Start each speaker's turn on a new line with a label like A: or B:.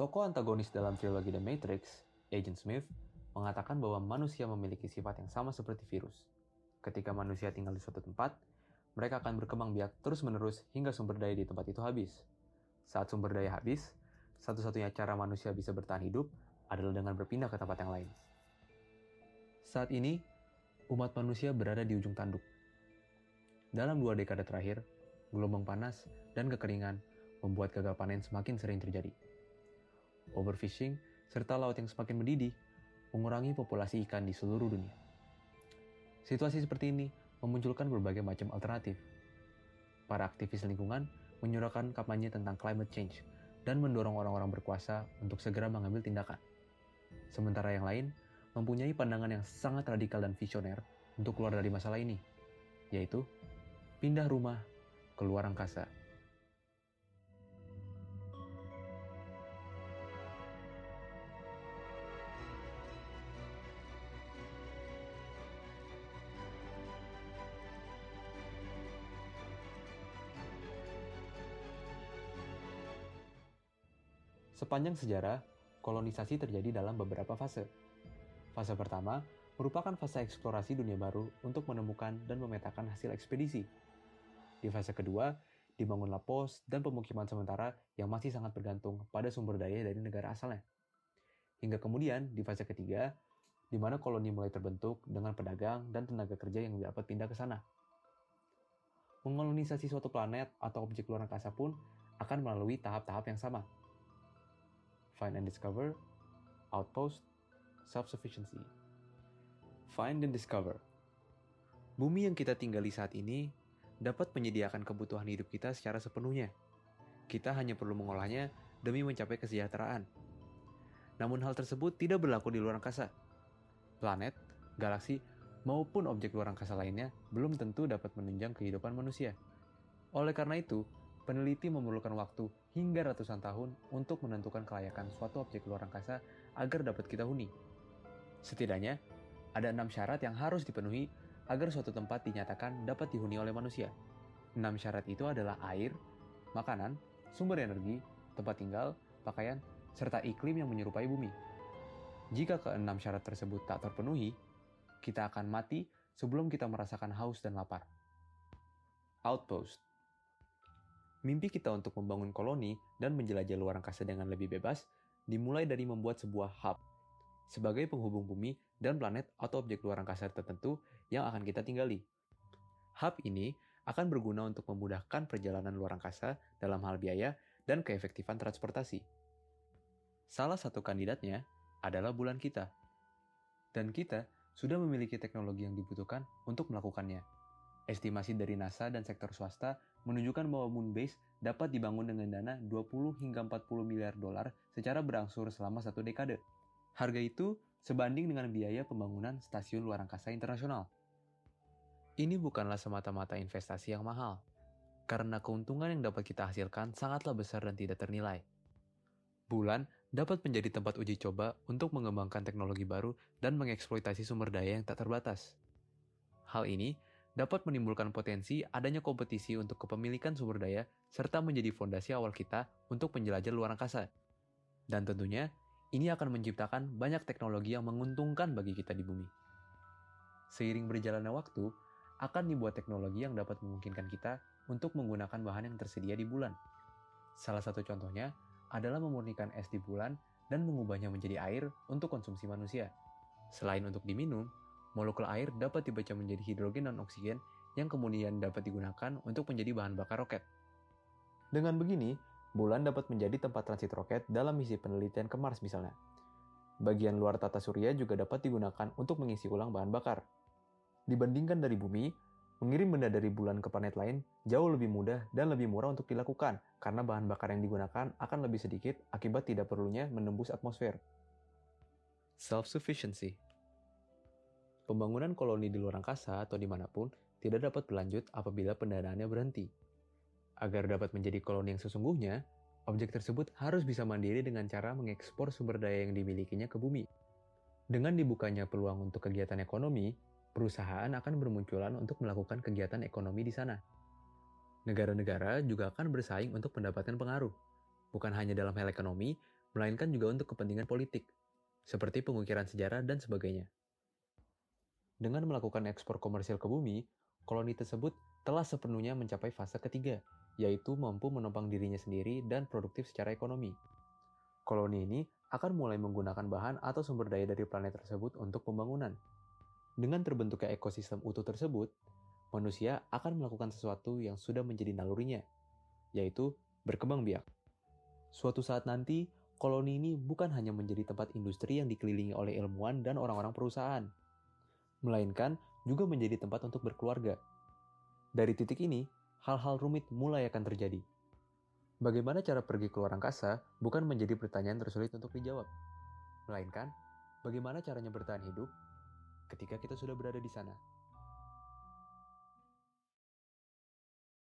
A: Tokoh antagonis dalam trilogi The Matrix, Agent Smith, mengatakan bahwa manusia memiliki sifat yang sama seperti virus. Ketika manusia tinggal di suatu tempat, mereka akan berkembang biak terus-menerus hingga sumber daya di tempat itu habis. Saat sumber daya habis, satu-satunya cara manusia bisa bertahan hidup adalah dengan berpindah ke tempat yang lain. Saat ini, umat manusia berada di ujung tanduk. Dalam dua dekade terakhir, gelombang panas dan kekeringan membuat gagal panen semakin sering terjadi. Overfishing serta laut yang semakin mendidih mengurangi populasi ikan di seluruh dunia. Situasi seperti ini memunculkan berbagai macam alternatif. Para aktivis lingkungan menyuarakan kampanye tentang climate change dan mendorong orang-orang berkuasa untuk segera mengambil tindakan. Sementara yang lain mempunyai pandangan yang sangat radikal dan visioner untuk keluar dari masalah ini, yaitu pindah rumah ke luar angkasa. Sepanjang sejarah, kolonisasi terjadi dalam beberapa fase. Fase pertama merupakan fase eksplorasi dunia baru untuk menemukan dan memetakan hasil ekspedisi. Di fase kedua, dibangunlah pos dan pemukiman sementara yang masih sangat bergantung pada sumber daya dari negara asalnya. Hingga kemudian, di fase ketiga, di mana koloni mulai terbentuk dengan pedagang dan tenaga kerja yang dapat pindah ke sana. Mengolonisasi suatu planet atau objek luar angkasa pun akan melalui tahap-tahap yang sama, Find and discover, outpost, self-sufficiency. Find and discover. Bumi yang kita tinggali saat ini dapat menyediakan kebutuhan hidup kita secara sepenuhnya. Kita hanya perlu mengolahnya demi mencapai kesejahteraan. Namun hal tersebut tidak berlaku di luar angkasa. Planet, galaksi, maupun objek luar angkasa lainnya belum tentu dapat menunjang kehidupan manusia. Oleh karena itu, peneliti memerlukan waktu hingga ratusan tahun untuk menentukan kelayakan suatu objek luar angkasa agar dapat kita huni. Setidaknya, ada enam syarat yang harus dipenuhi agar suatu tempat dinyatakan dapat dihuni oleh manusia. Enam syarat itu adalah air, makanan, sumber energi, tempat tinggal, pakaian, serta iklim yang menyerupai bumi. Jika keenam syarat tersebut tak terpenuhi, kita akan mati sebelum kita merasakan haus dan lapar. Outpost Mimpi kita untuk membangun koloni dan menjelajah luar angkasa dengan lebih bebas dimulai dari membuat sebuah hub sebagai penghubung bumi dan planet atau objek luar angkasa tertentu yang akan kita tinggali. Hub ini akan berguna untuk memudahkan perjalanan luar angkasa dalam hal biaya dan keefektifan transportasi. Salah satu kandidatnya adalah bulan kita. Dan kita sudah memiliki teknologi yang dibutuhkan untuk melakukannya. Estimasi dari NASA dan sektor swasta menunjukkan bahwa Moonbase dapat dibangun dengan dana 20 hingga 40 miliar dolar secara berangsur selama satu dekade. Harga itu sebanding dengan biaya pembangunan stasiun luar angkasa internasional. Ini bukanlah semata-mata investasi yang mahal, karena keuntungan yang dapat kita hasilkan sangatlah besar dan tidak ternilai. Bulan dapat menjadi tempat uji coba untuk mengembangkan teknologi baru dan mengeksploitasi sumber daya yang tak terbatas. Hal ini dapat menimbulkan potensi adanya kompetisi untuk kepemilikan sumber daya serta menjadi fondasi awal kita untuk menjelajah luar angkasa. Dan tentunya, ini akan menciptakan banyak teknologi yang menguntungkan bagi kita di bumi. Seiring berjalannya waktu, akan dibuat teknologi yang dapat memungkinkan kita untuk menggunakan bahan yang tersedia di bulan. Salah satu contohnya adalah memurnikan es di bulan dan mengubahnya menjadi air untuk konsumsi manusia. Selain untuk diminum, molekul air dapat dibaca menjadi hidrogen dan oksigen yang kemudian dapat digunakan untuk menjadi bahan bakar roket. Dengan begini, bulan dapat menjadi tempat transit roket dalam misi penelitian ke Mars misalnya. Bagian luar tata surya juga dapat digunakan untuk mengisi ulang bahan bakar. Dibandingkan dari bumi, mengirim benda dari bulan ke planet lain jauh lebih mudah dan lebih murah untuk dilakukan karena bahan bakar yang digunakan akan lebih sedikit akibat tidak perlunya menembus atmosfer. Self-sufficiency Pembangunan koloni di luar angkasa atau di mana pun tidak dapat berlanjut apabila pendanaannya berhenti. Agar dapat menjadi koloni yang sesungguhnya, objek tersebut harus bisa mandiri dengan cara mengekspor sumber daya yang dimilikinya ke bumi. Dengan dibukanya peluang untuk kegiatan ekonomi, perusahaan akan bermunculan untuk melakukan kegiatan ekonomi di sana. Negara-negara juga akan bersaing untuk mendapatkan pengaruh, bukan hanya dalam hal ekonomi, melainkan juga untuk kepentingan politik, seperti pengukiran sejarah dan sebagainya. Dengan melakukan ekspor komersial ke bumi, koloni tersebut telah sepenuhnya mencapai fase ketiga, yaitu mampu menopang dirinya sendiri dan produktif secara ekonomi. Koloni ini akan mulai menggunakan bahan atau sumber daya dari planet tersebut untuk pembangunan. Dengan terbentuknya ekosistem utuh tersebut, manusia akan melakukan sesuatu yang sudah menjadi nalurinya, yaitu berkembang biak. Suatu saat nanti, koloni ini bukan hanya menjadi tempat industri yang dikelilingi oleh ilmuwan dan orang-orang perusahaan, melainkan juga menjadi tempat untuk berkeluarga. Dari titik ini, hal-hal rumit mulai akan terjadi. Bagaimana cara pergi ke luar angkasa bukan menjadi pertanyaan tersulit untuk dijawab, melainkan bagaimana caranya bertahan hidup ketika kita sudah berada di sana.